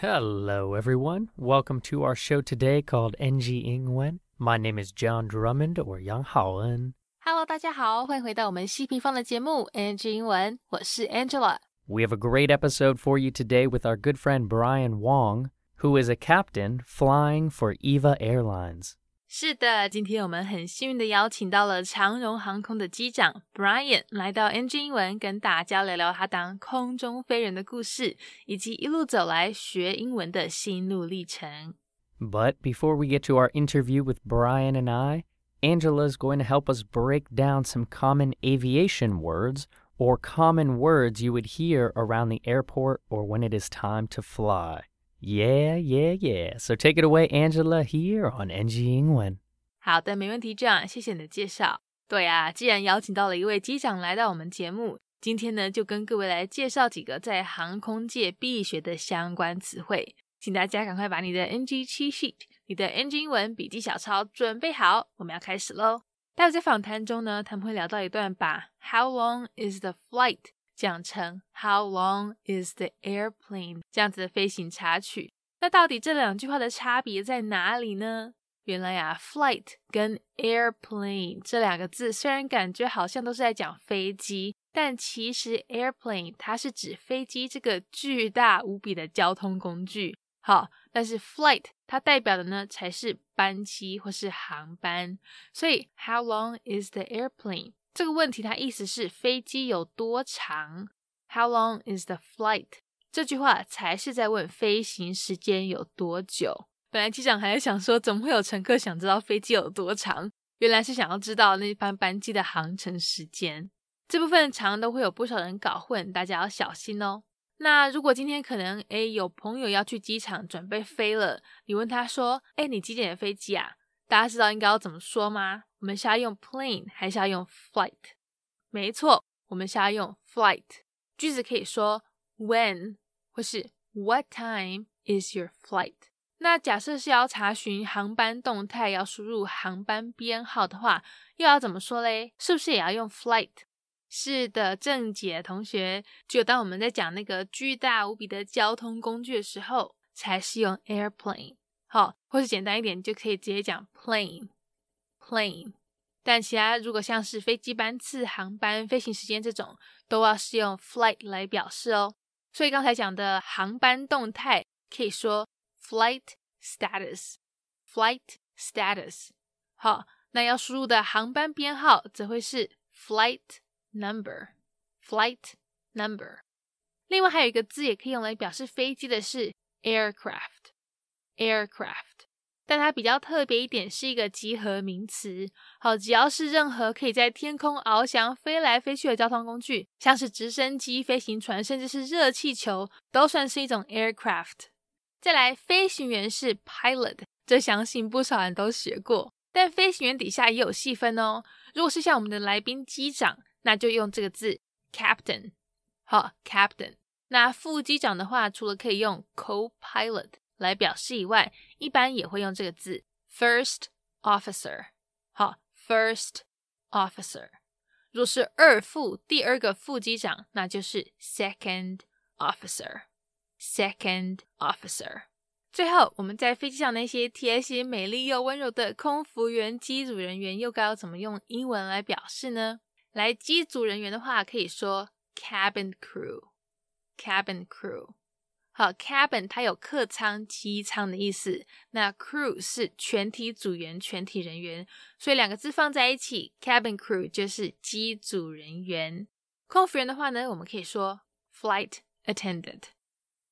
Hello, everyone. Welcome to our show today called NG 英文. My name is John Drummond or Yang Haoen. Hello，大家好，欢迎回到我们西平方的节目 NG 英文，我是 Angela。 We have a great episode for you today with our good friend Brian Wong, who is a captain flying for EVA Airlines. 是的，今天我们很幸运的邀请到了长荣航空的机长 Brian 来到 NG 英文，跟大家聊聊他当空中飞人的故事，以及一路走来学英文的心路历程。 But before we get to our interview with Brian and I, Angela is going to help us break down some common aviation words or common words you would hear around the airport or when it is time to fly. Yeah, yeah, yeah. So take it away, Angela, here on NG 英文。好的，没问题，这样谢谢你的介绍。对啊，既然邀请到了一位机长来到我们节目，今天呢就跟各位来介绍几个在航空界必学的相关词汇，请大家赶快把你的 NG 七 sheet、你的 NG 英文笔记小抄准备好，我们要开始喽。待会在访谈中呢，他们会聊到一段把 How long is the flight 讲成 How long is the airplane 这样子的飞行插曲。那到底这两句话的差别在哪里呢？原来呀、f l i g h t 跟 airplane 这两个字虽然感觉好像都是在讲飞机，但其实 airplane 它是指飞机这个巨大无比的交通工具。好，但是 flight 它代表的呢才是班机或是航班。所以 How long is the airplane？这个问题它意思是飞机有多长？How long is the flight？这句话才是在问飞行时间有多久。本来机长还在想说，怎么会有乘客想知道飞机有多长？原来是想要知道那班班机的航程时间。这部分常都会有不少人搞混，大家要小心哦。那如果今天可能诶有朋友要去机场准备飞了，你问他说，诶你几点的飞机啊？大家知道应该要怎么说吗？我们是要用 plane 还是要用 flight？没错，我们是要用 flight。句子可以说 when 或是 What time is your flight？那假设是要查询航班动态，要输入航班编号的话，又要怎么说嘞？是不是也要用 flight？是的，正解同学，只有当我们在讲那个巨大无比的交通工具的时候，才是用 airplane。好，或是简单一点，就可以直接讲 plane。plane。但其他如果像是飞机班次、航班、飞行时间这种，都要是用 flight 来表示哦。所以刚才讲的航班动态可以说 flight status，flight status。好，那要输入的航班编号则会是 flight number，flight number。另外还有一个字也可以用来表示飞机的是 aircraft Aircraft，。但它比较特别一点，是一个集合名词。好，只要是任何可以在天空翱翔、飞来飞去的交通工具，像是直升机、飞行船，甚至是热气球，都算是一种 aircraft。再来，飞行员是 pilot，这相信不少人都学过。但飞行员底下也有细分哦。如果是像我们的来宾机长，那就用这个字 captain。好，captain。那副机长的话，除了可以用 co-pilot 来表示以外，一般也会用这个字 first officer。好，first officer。若是二副，第二个副机长，那就是 second officer。second officer。最后，我们在飞机上那些贴心、美丽又温柔的空服员、机组人员，又该要怎么用英文来表示呢？来，机组人员的话，可以说 cabin crew。cabin crew。好，cabin 它有客舱、机舱的意思，那 crew 是全体组员、全体人员，所以两个字放在一起，cabin crew 就是机组人员。空服员的话呢，我们可以说 flight attendant。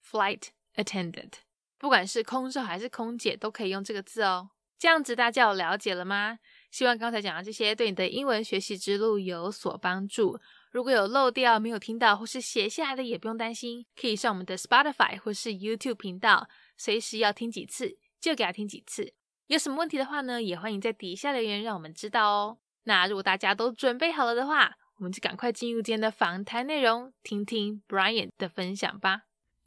flight attendant，不管是空少还是空姐，都可以用这个字哦。这样子大家有了解了吗？希望刚才讲的这些对你的英文学习之路有所帮助。如果有漏掉、没有听到或是写下来的，也不用担心，可以上我们的 Spotify 或是 YouTube 频道，随时要听几次就给他听几次。有什么问题的话呢，也欢迎在底下留言让我们知道哦。那如果大家都准备好了的话，我们就赶快进入今天的访谈内容，听听 Brian 的分享吧。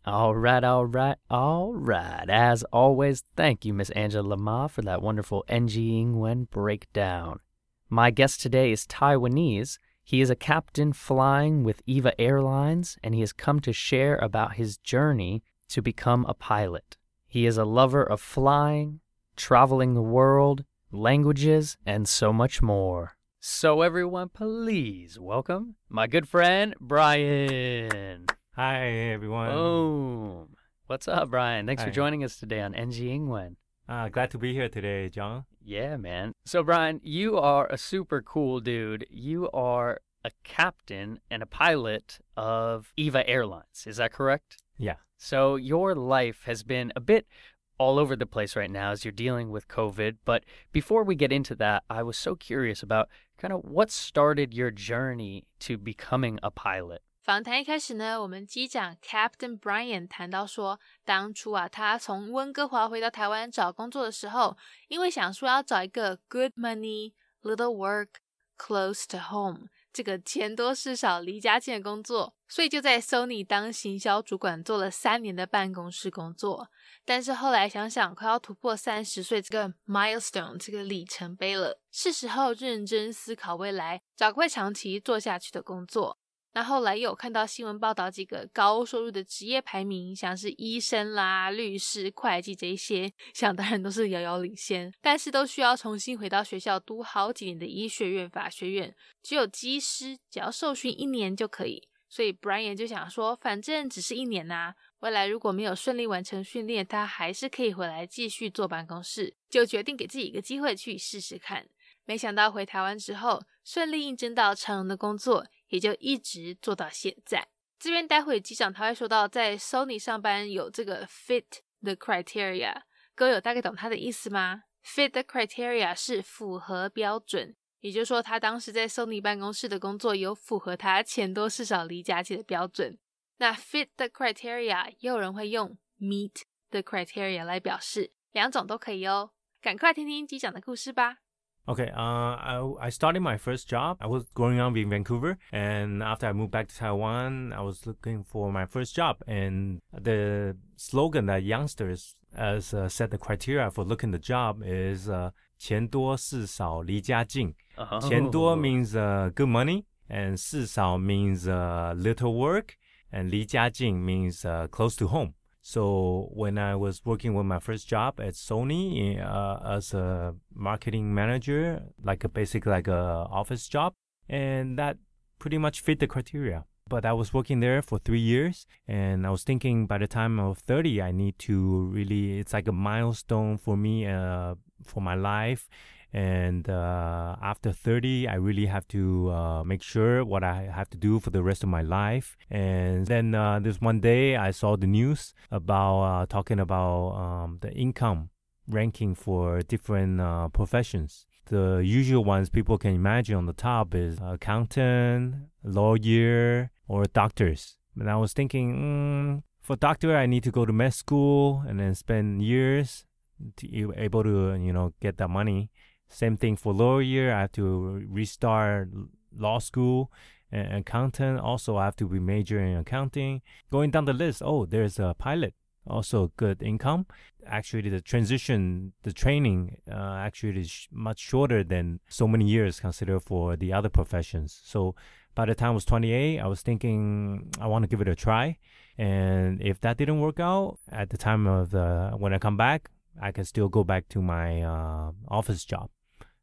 All right, all right, all right. As always, thank you, Miss Angela Ma, for that wonderful NG Ingwen breakdown. My guest today is Taiwanese. He is a captain flying with EVA Airlines, and he has come to share about his journey to become a pilot. He is a lover of flying, traveling the world, languages, and so much more. So, everyone, please welcome my good friend, Brian. Hi, everyone. Boom. What's up, Brian? Thanks for joining us today on NG Ingwen. Uh, glad to be here today, John. Yeah, man. So, Brian, you are a super cool dude. You are a captain and a pilot of EVA Airlines. Is that correct? Yeah. So, your life has been a bit all over the place right now as you're dealing with COVID. But before we get into that, I was so curious about kind of what started your journey to becoming a pilot. 访谈一开始呢，我们机长 Captain Brian 谈到说，当初啊，他从温哥华回到台湾找工作的时候，因为想说要找一个 good money, little work, close to home 这个钱多事少、离家近的工作，所以就在 Sony 当行销主管做了三年的办公室工作。但是后来想想，快要突破三十岁这个 milestone 这个里程碑了，是时候认真思考未来，找个会长期做下去的工作。那后来又有看到新闻报道几个高收入的职业排名，像是医生啦、律师、会计这些，想当然都是遥遥领先，但是都需要重新回到学校读好几年的医学院、法学院。只有技师只要受训一年就可以，所以 Brian 就想说，反正只是一年呐、未来如果没有顺利完成训练，他还是可以回来继续坐办公室，就决定给自己一个机会去试试看。没想到回台湾之后，顺利应征到长荣的工作，也就一直做到现在。这边待会机长他会说到，在 Sony 上班有这个 fit the criteria，各位有大概懂他的意思吗？fit the criteria 是符合标准，也就是说他当时在 Sony 办公室的工作有符合他钱多事少离家近的标准。那 fit the criteria 也有人会用 meet the criteria 来表示，两种都可以哦。赶快听听机长的故事吧。Okay, uh, I, I started my first job. I was growing up in Vancouver, and after I moved back to Taiwan, I was looking for my first job. And the slogan that youngsters as uh, set the criteria for looking the job is uh, 钱多事少离家近. Oh. 钱多 means uh, good money, and 事少 means uh, little work, and 离家近 means uh, close to home. So when I was working with my first job at Sony uh, as a marketing manager, like a basic like a office job, and that pretty much fit the criteria. But I was working there for three years, and I was thinking by the time was 30, I need to really, it's like a milestone for me, uh, for my life. And uh, after 30, I really have to uh, make sure what I have to do for the rest of my life. And then uh, this one day, I saw the news about uh, talking about um, the income ranking for different uh, professions. The usual ones people can imagine on the top is accountant, lawyer, or doctors. And I was thinking, mm, for doctor, I need to go to med school and then spend years to be able to, you know, get that money. Same thing for lawyer. I have to restart law school. And accountant, also I have to be major in accounting. Going down the list, oh, there's a pilot, also good income. Actually, the transition, the training, uh, actually is much shorter than so many years considered for the other professions. So by the time I was 28, I was thinking I want to give it a try. And if that didn't work out at the time of the when I come back, I can still go back to my uh, office job.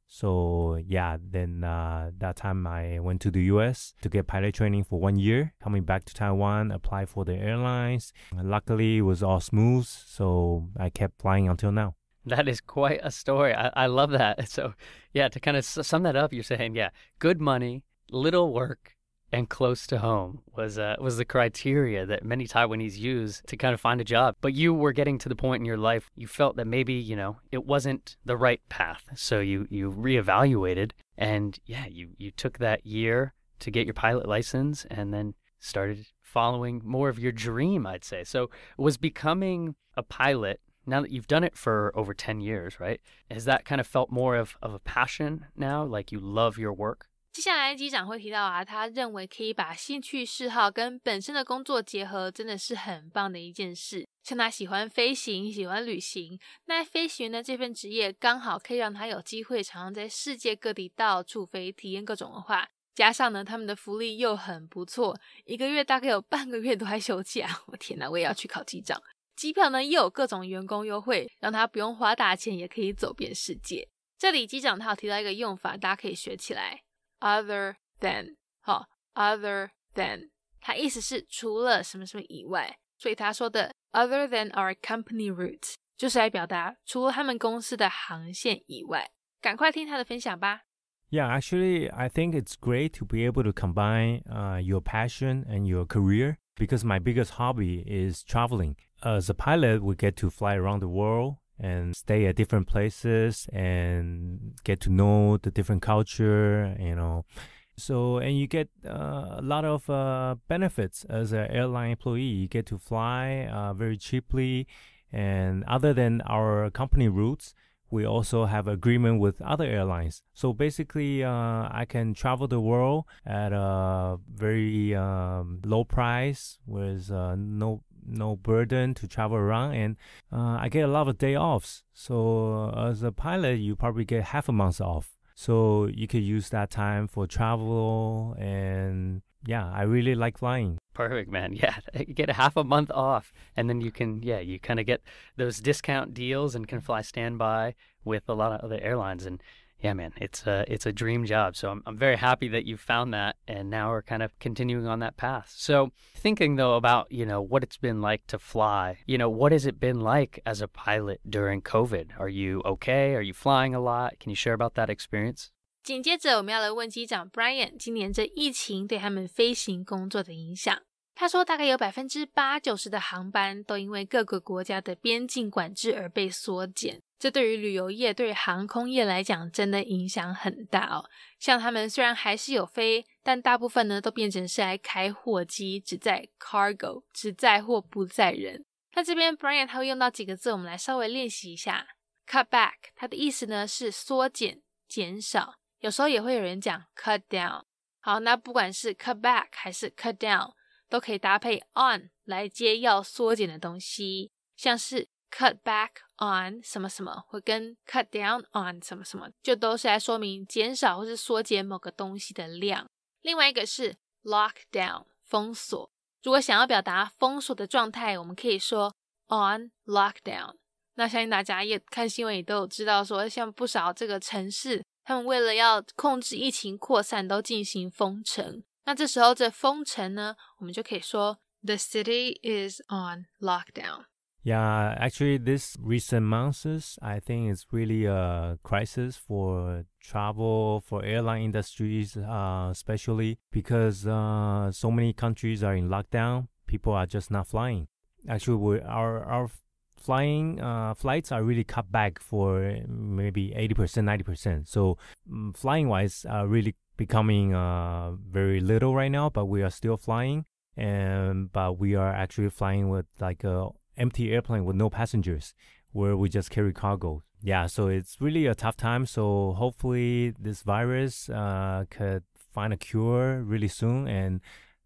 So yeah, then uh, that time I went to the U.S. to get pilot training for one year. Coming back to Taiwan, apply for the airlines. Luckily, it was all smooth, so I kept flying until now. That is quite a story. I, I love that. So, yeah, to kind of sum that up, you're saying, yeah, good money, little work, and close to home was uh, was the criteria that many Taiwanese use to kind of find a job. But you were getting to the point in your life you felt that maybe you know it wasn't the right path, so you you reevaluated, and yeah, you you took that year to get your pilot license, and then started following more of your dream, I'd say. So, was becoming a pilot now that you've done it for over 10 years, right? Has that kind of felt more of, of a passion now? Like you love your work? 接下来机长会提到啊，他认为可以把兴趣嗜好跟本身的工作结合，真的是很棒的一件事。像他喜欢飞行，喜欢旅行，那飞行员的这份职业刚好可以让他有机会常常在世界各地到处飞，体验各种文化。加上呢，他们的福利又很不错，一个月大概有半个月都还休假。我天哪，我也要去考机长。机票呢又有各种员工优惠，让他不用花大钱也可以走遍世界。这里机长他有提到一个用法，大家可以学起来 ，other than，好，other than，它意思是除了什么什么以外，所以他说的 other than our company routes 就是来表达除了他们公司的航线以外。赶快听他的分享吧。Yeah, actually, I think it's great to be able to combine uh, your passion and your career because my biggest hobby is traveling. As a pilot, we get to fly around the world and stay at different places and get to know the different culture, you know. So, and you get uh, a lot of uh, benefits as an airline employee. You get to fly uh, very cheaply. And other than our company routes, we also have agreement with other airlines. So basically, uh, I can travel the world at a very um, low price with uh, no no burden to travel around, and uh, I get a lot of day offs. So as a pilot, you probably get half a month off. So you could use that time for travel and yeah, I really like flying. Perfect, man. Yeah, you get a half a month off, and then you can, yeah, you kind of get those discount deals and can fly standby with a lot of other airlines. And yeah, man, it's a it's a dream job. So I'm I'm very happy that you found that, and now we're kind of continuing on that path. So thinking though about you know what it's been like to fly, you know what has it been like as a pilot during COVID? Are you okay? Are you flying a lot? Can you share about that experience? 紧接着，我们要来问机长 Brian，今年这疫情对他们飞行工作的影响。 他说，大概有百分之八九十的航班都因为各个国家的边境管制而被缩减。这对于旅游业、对航空业来讲，真的影响很大哦。像他们虽然还是有飞，但大部分呢都变成是来开货机，只载 cargo，只载货不载人。那这边 Brian 他会用到几个字，我们来稍微练习一下。Cut back，它的意思呢是缩减、减少。有时候也会有人讲 cut down，好，那不管是 cut back 还是 cut down，都可以搭配 on 来接要缩减的东西，像是 cut back on 什么什么，或跟 cut down on 什么什么，就都是来说明减少或是缩减某个东西的量。另外一个是 lock down 封锁，如果想要表达封锁的状态，我们可以说 on lockdown。那相信大家也看新闻也都有知道，说像不少这个城市。他们为了要控制疫情扩散，都进行封城。那这时候这封城呢，我们就可以说 The city is on lockdown. Yeah, actually, this recent months, I think it's really a crisis for travel, for airline industries, uh, especially because uh, so many countries are in lockdown. People are just not flying. Actually, we, our our flying uh, flights are really cut back for maybe 80%, 90%. So um, flying wise, uh, really becoming uh, very little right now, but we are still flying. And but we are actually flying with like a empty airplane with no passengers, where we just carry cargo. Yeah, so it's really a tough time. So hopefully this virus uh, could find a cure really soon and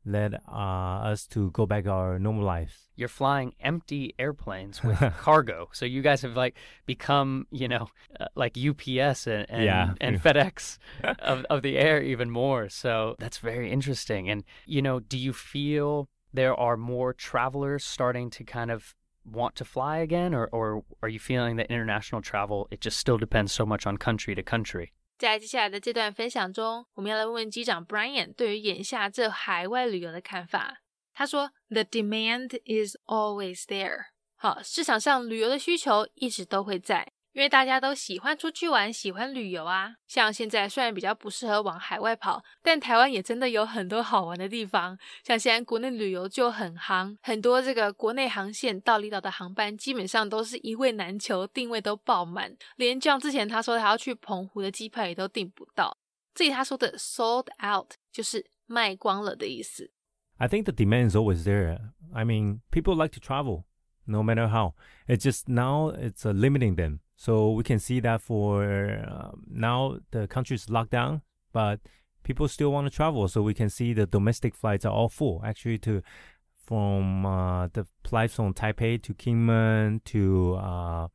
let uh, us to go back our normal lives. You're flying empty airplanes with cargo, so you guys have like become, you know, uh, like UPS and and, yeah. and FedEx of of the air even more. So that's very interesting. And you know, do you feel there are more travelers starting to kind of want to fly again, or or are you feeling that international travel it just still depends so much on country to country? 在接下来的这段分享中，我们要来问问机长 Brian 对于眼下这海外旅游的看法。他说：“The demand is always there。”好，市场上旅游的需求一直都会在。因为大家都喜欢出去玩，喜欢旅游啊。像现在虽然比较不适合往海外跑，但台湾也真的有很多好玩的地方。像现在国内旅游就很夯，很多这个国内航线到离岛的航班基本上都是一位难求，定位都爆满。连像之前他说他要去澎湖的机票也都订不到。这里他说的 sold out 就是卖光了的意思。I think the demand is always there. I mean, people like to travel, no matter how. It's just now it's limiting them. So we can see that for uh, now the country is locked down, but people still want to travel. So we can see the domestic flights are all full. Actually, to from uh, the flights from Taipei to Kinmen to uh,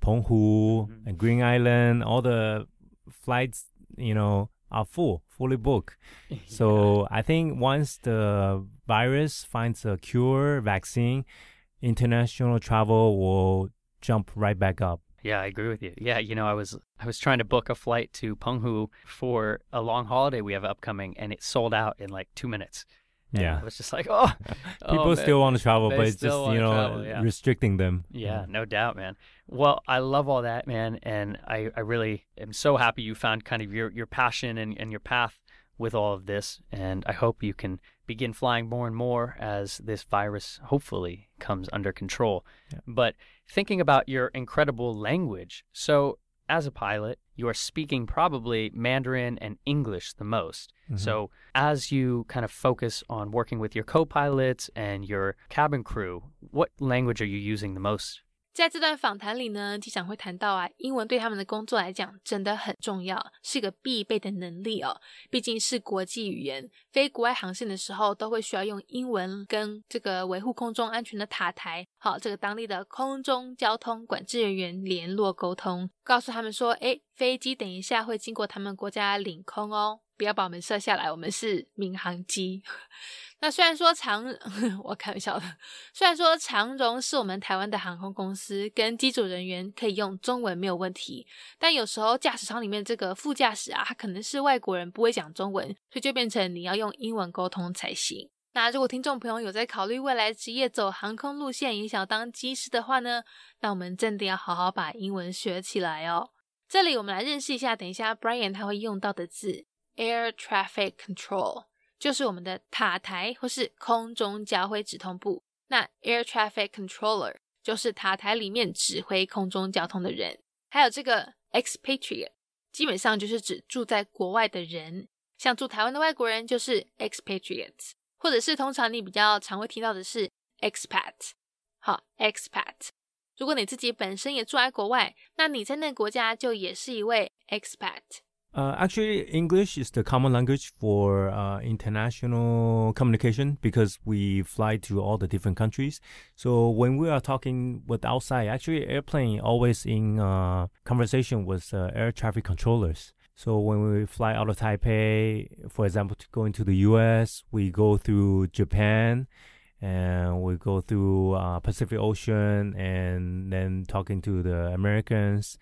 Penghu mm-hmm. and Green Island, all the flights, you know, are full, fully booked. yeah. So I think once the virus finds a cure, vaccine, international travel will jump right back up. Yeah, I agree with you. Yeah, you know, I was I was trying to book a flight to Penghu for a long holiday we have upcoming, and it sold out in like two minutes. And Yeah. I was just like, oh, oh, People oh, still want to travel, They but it's just, you know, travel, yeah. restricting them. Yeah, no doubt, man. Well, I love all that, man, and I, I really am so happy you found kind of your, your passion and, and your path with all of this, and I hope you can begin flying more and more as this virus hopefully comes under control. Yeah. But thinking about your incredible language, so as a pilot, you are speaking probably Mandarin and English the most. Mhm. So as you kind of focus on working with your co-pilots and your cabin crew, what language are you using the most? 在这段访谈里呢，机长会谈到啊，英文对他们的工作来讲真的很重要，是个必备的能力哦。毕竟是国际语言，飞国外航线的时候都会需要用英文跟这个维护空中安全的塔台，好，这个当地的空中交通管制人员联络沟通，告诉他们说，诶，飞机等一下会经过他们国家领空哦，不要把我们射下来，我们是民航机。那虽然说长，我开玩笑的，虽然说长荣是我们台湾的航空公司，跟机组人员可以用中文没有问题，但有时候驾驶舱里面这个副驾驶啊，他可能是外国人，不会讲中文，所以就变成你要用英文沟通才行。那如果听众朋友有在考虑未来职业走航空路线，也想当机师的话呢，那我们真的要好好把英文学起来哦。这里我们来认识一下，等一下 Brian 他会用到的字，Air Traffic Control。就是我们的塔台或是空中交会指通部。那 Air Traffic Controller 就是塔台里面指挥空中交通的人。还有这个 expatriate，基本上就是指住在国外的人，像住台湾的外国人就是 expatriate，或者是通常你比较常会听到的是 expat。好，expat。如果你自己本身也住在国外，那你在那个国家就也是一位 expat。Uh, actually, English is the common language for uh, international communication because we fly to all the different countries. So when we are talking with outside, actually, airplane always in uh, conversation with uh, air traffic controllers. So when we fly out of Taipei, for example, to go into the U.S., we go through Japan, and we go through uh, Pacific Ocean, and then talking to the Americans.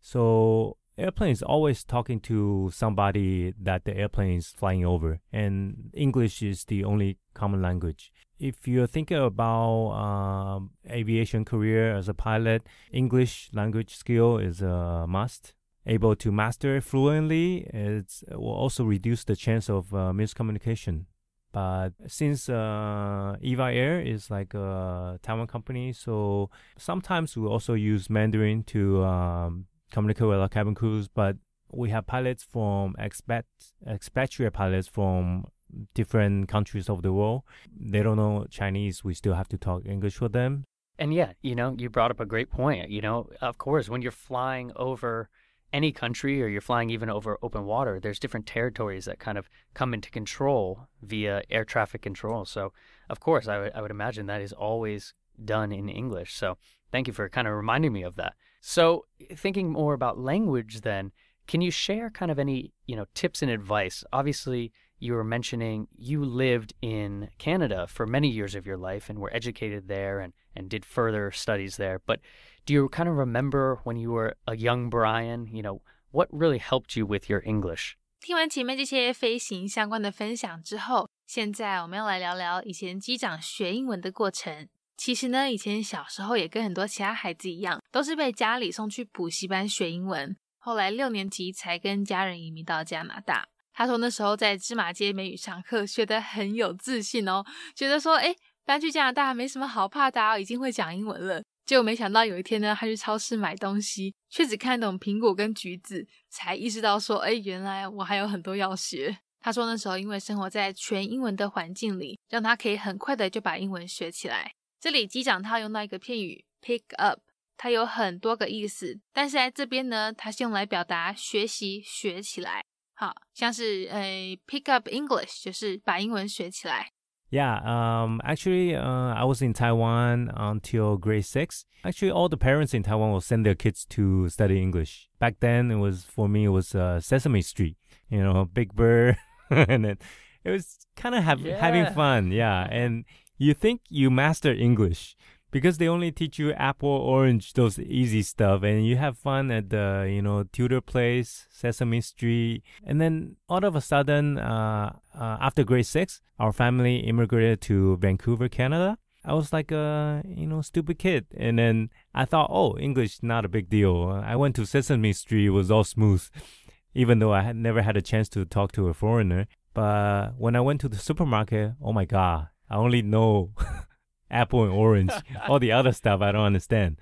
So airplane is always talking to somebody that the airplane is flying over, and English is the only common language. If you're thinking about um, aviation career as a pilot, English language skill is a must. Able to master fluently, it will also reduce the chance of uh, miscommunication. But since uh, Eva Air is like a Taiwan company, so sometimes we also use Mandarin to um, communicate with our cabin crews. But we have pilots from expat expatriate pilots from different countries of the world. They don't know Chinese. We still have to talk English with them. And yeah, you know, you brought up a great point. You know, of course, when you're flying over any country or you're flying even over open water, there's different territories that kind of come into control via air traffic control. So, of course, I would I would imagine that is always done in English. So, thank you for kind of reminding me of that. So, thinking more about language then, can you share kind of any, you know, tips and advice? Obviously, you were mentioning you lived in Canada for many years of your life and were educated there and, and did further studies there. But do you kind of remember when you were a young Brian, you know, what really helped you with your English? 听完前面这些飞行相关的分享之后，现在我们要来聊聊以前机长学英文的过程。 其实呢，以前小时候也跟很多其他孩子一样，都是被家里送去补习班学英文。后来六年级才跟家人移民到加拿大。他说那时候在芝麻街美语上课学得很有自信哦，觉得说，哎，搬去加拿大没什么好怕的、啊，已经会讲英文了。结果没想到有一天呢，他去超市买东西，却只看懂苹果跟橘子，才意识到说，哎，原来我还有很多要学。他说那时候因为生活在全英文的环境里，让他可以很快的就把英文学起来。这里机长他用到一个片语 pick up，它有很多个意思，但是在这边呢，它是用来表达学习学起来。好像是呃 pick up English，就是把英文学起来。 Yeah, um, actually, uh, I was in Taiwan until grade six. Actually, all the parents in Taiwan will send their kids to study English. Back then, it was for me, it was uh, Sesame Street. You know, Big Bird, and then it was kind of have, having Yeah. fun. Yeah, and you think you master English, because they only teach you apple, orange, those easy stuff, and you have fun at the you know Tudor Place, Sesame Street, and then all of a sudden, uh, uh, after grade six, our family immigrated to Vancouver, Canada. I was like a you know stupid kid, and then I thought, oh, English not a big deal. I went to Sesame Street, it was all smooth, even though I had never had a chance to talk to a foreigner. But when I went to the supermarket, oh my god, I only know apple and orange. All the other stuff I don't understand.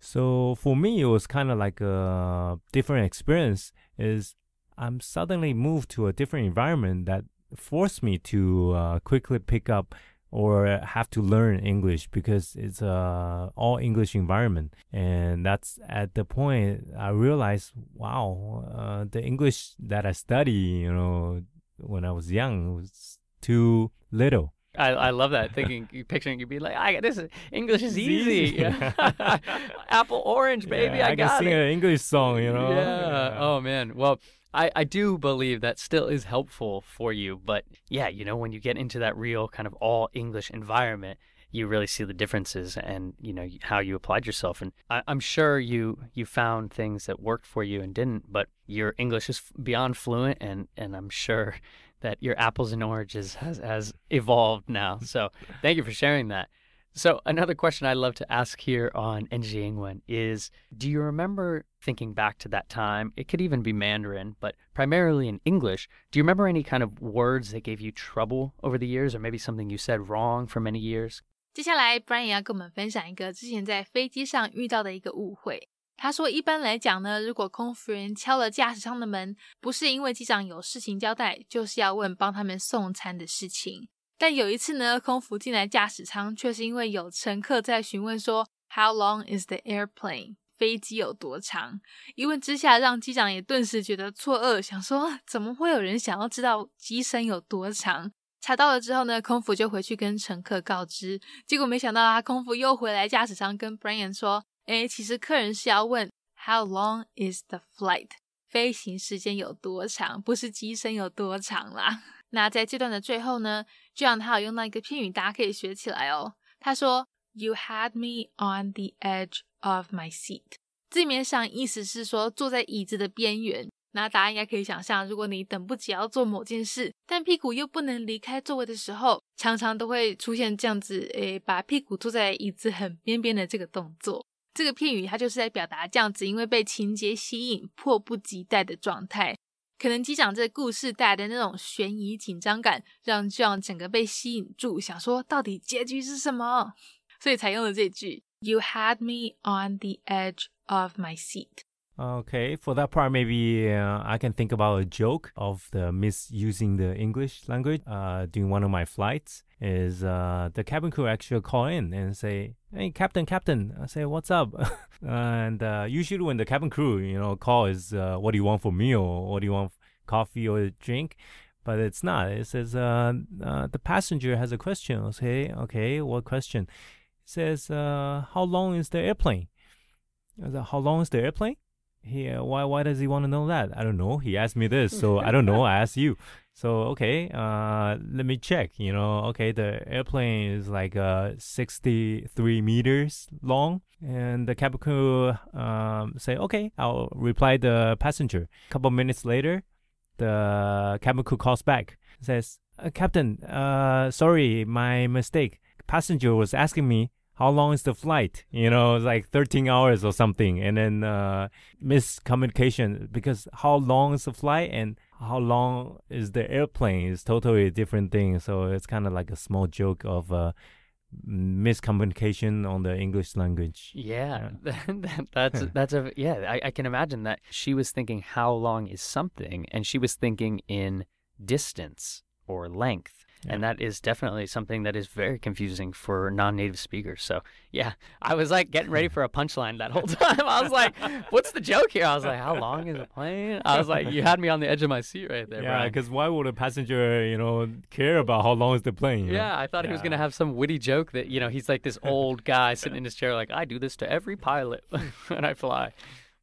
So for me, it was kind of like a different experience. Is I'm suddenly moved to a different environment that forced me to uh, quickly pick up or have to learn English because it's a all English environment, and that's at the point I realized, wow, uh, the English that I study, you know, when I was young was too little. I, I love that thinking picturing you be like I this is, English is easy, apple orange baby yeah, I, I got can sing it. an English song you know yeah. yeah. oh man well I, I do believe that still is helpful for you but yeah you know when you get into that real kind of all English environment you really see the differences and you know how you applied yourself and I, am sure you you found things that worked for you and didn't but your English is beyond fluent and and I'm sure that your apples and oranges has, has evolved now. So thank you for sharing that. So another question I love to ask here on NG Ingwen is do you remember thinking back to that time? It could even be Mandarin, but primarily in English. Do you remember any kind of words that gave you trouble over the years or maybe something you said wrong for many years? 接下来，Brian 要跟我们分享一个之前在飞机上遇到的一个误会。 他说：“一般来讲呢，如果空服员敲了驾驶舱的门，不是因为机长有事情交代，就是要问帮他们送餐的事情。但有一次呢，空服进来驾驶舱，却是因为有乘客在询问说 ‘How long is the airplane？’ 飞机有多长？一问之下，让机长也顿时觉得错愕，想说怎么会有人想要知道机身有多长？查到了之后呢，空服就回去跟乘客告知，结果没想到啊，空服又回来驾驶舱跟 Brian 说。”诶，其实客人是要问 How long is the flight？飞行时间有多长，不是机身有多长啦。那在这段的最后呢，这样他有用到一个片语，大家可以学起来哦。他说：“You had me on the edge of my seat。”字面上意思是说坐在椅子的边缘。那大家应该可以想象，如果你等不及要做某件事，但屁股又不能离开座位的时候，常常都会出现这样子，诶，把屁股坐在椅子很边边的这个动作。这个片语它就是在表达这样子，因为被情节吸引，迫不及待的状态。可能机长这个故事带来的那种悬疑紧张感，让 John 整个被吸引住，想说到底结局是什么，所以才用了这句 “You had me on the edge of my seat”。Okay, for that part, maybe uh, I can think about a joke of the misusing the English language uh, during one of my flights. Is uh, the cabin crew actually call in and say, "Hey, captain, captain," I say, "What's up?" and uh, usually when the cabin crew, you know, call is, uh, "What do you want for meal? Or what do you want, coffee or drink?" But it's not. It says uh, the passenger has a question. I say, "Okay, what question?" It says, "How long is the airplane?" I "How long is the airplane?" He uh, why why does he want to know that? I don't know. He asked me this, so I don't know. I asked you. So okay, uh, let me check. You know, okay, the airplane is like uh 63 meters long, and the cabin crew um say okay, I'll reply the passenger. A couple minutes later, the cabin crew calls back, says, uh, Captain, uh, sorry, my mistake. Passenger was asking me how long is the flight? You know, it's like 13 hours or something. And then uh, miscommunication because how long is the flight and how long is the airplane is totally a different thing. So it's kind of like a small joke of uh, miscommunication on the English language. Yeah, yeah. that's that's a yeah. I, I can imagine that she was thinking how long is something, and she was thinking in distance or length and that is definitely something that is very confusing for non-native speakers. So yeah, I was like getting ready for a punchline that whole time. I was like, "What's the joke here?" I was like, "How long is the plane?" I was like, "You had me on the edge of my seat right there." Yeah, because why would a passenger, you know, care about how long is the plane? Yeah, know? I thought yeah. he was gonna have some witty joke that you know he's like this old guy sitting in his chair, like I do this to every pilot when I fly.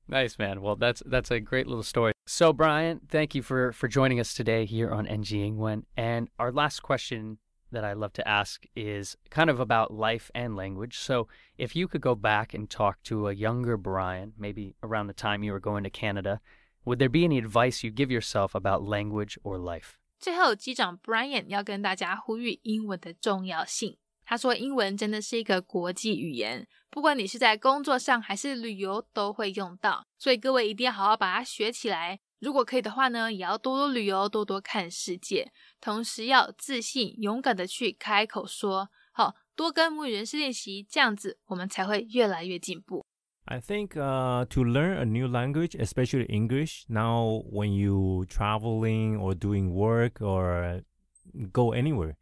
Nice man. Well, that's that's a great little story. So, Brian, thank you for for joining us today here on NG Ingwen. And our last question that I love to ask is kind of about life and language. So, if you could go back and talk to a younger Brian, maybe around the time you were going to Canada, would there be any advice you give yourself about language or life? 最后，机长 Brian 要跟大家呼吁英文的重要性。 他说，英文真的是一个国际语言，不管你是在工作上还是旅游，都会用到。所以各位一定要好好把它学起来。如果可以的话呢，也要多多旅游，多多看世界，同时要自信、勇敢的去开口说，好多跟母语人士练习，这样子我们才会越来越进步。I think uh, to learn a new language, especially English, now when you traveling or doing work or go anywhere,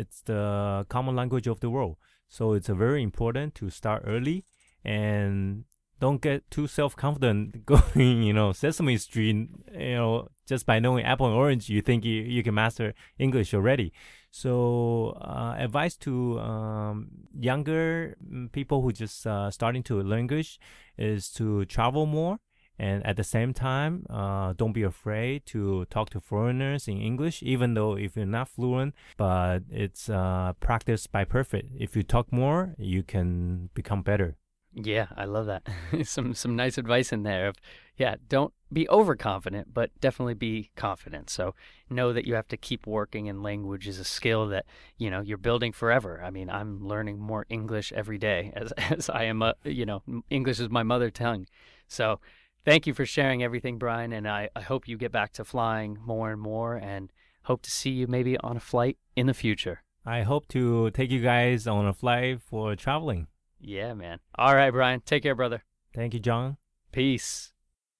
it's the common language of the world. So it's very important to start early and don't get too self-confident going you know sesame street you know just by knowing apple and orange you think you, you can master english already so uh, advice to um, younger mm, people who just uh, starting to learn english is to travel more and at the same time uh, don't be afraid to talk to foreigners in english even though if you're not fluent but it's uh, practice by perfect if you talk more you can become better yeah, I love that. some some nice advice in there yeah, don't be overconfident, but definitely be confident. So know that you have to keep working and language is a skill that, you know, you're building forever. I mean, I'm learning more English every day as as I am a, you know, English is my mother tongue. So thank you for sharing everything, Brian, and I, I hope you get back to flying more and more and hope to see you maybe on a flight in the future. I hope to take you guys on a flight for traveling. Yeah, man. All right, Brian. Take care, brother. Thank you, John. Peace.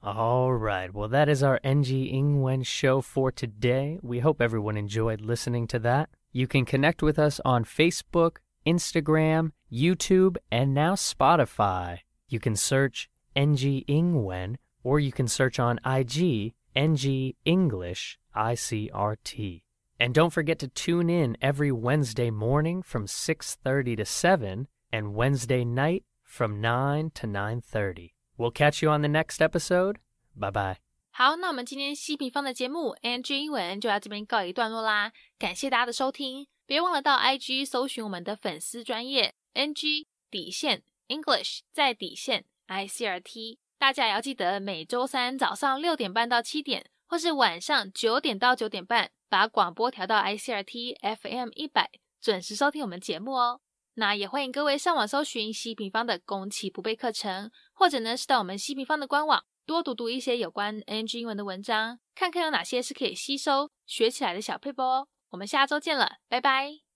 All right. Well, that is our NG Ingwen show for today. We hope everyone enjoyed listening to that. You can connect with us on Facebook, Instagram, YouTube, and now Spotify. You can search NG Ingwen or you can search on IG NG English ICRT. And don't forget to tune in every Wednesday morning from 6:30 to 7 and Wednesday night from 9 to 9.30. We'll catch you on the next episode. Bye bye. 好，那我们今天西平方的节目 NG 英文就到这边告一段落啦。感谢大家的收听，别忘了到 IG 搜寻我们的粉丝专业 NG 底线 English 在底线 ICRT。大家也要记得每周三早上六点半到七点，或是晚上九点到九点半，把广播调到 ICRT FM 一百，准时收听我们节目哦。那也欢迎各位上网搜寻西平方的攻其不备课程，或者呢是到我们西平方的官网多读读一些有关 NG 英文的文章，看看有哪些是可以吸收学起来的小配波哦。我们下周见了，拜拜。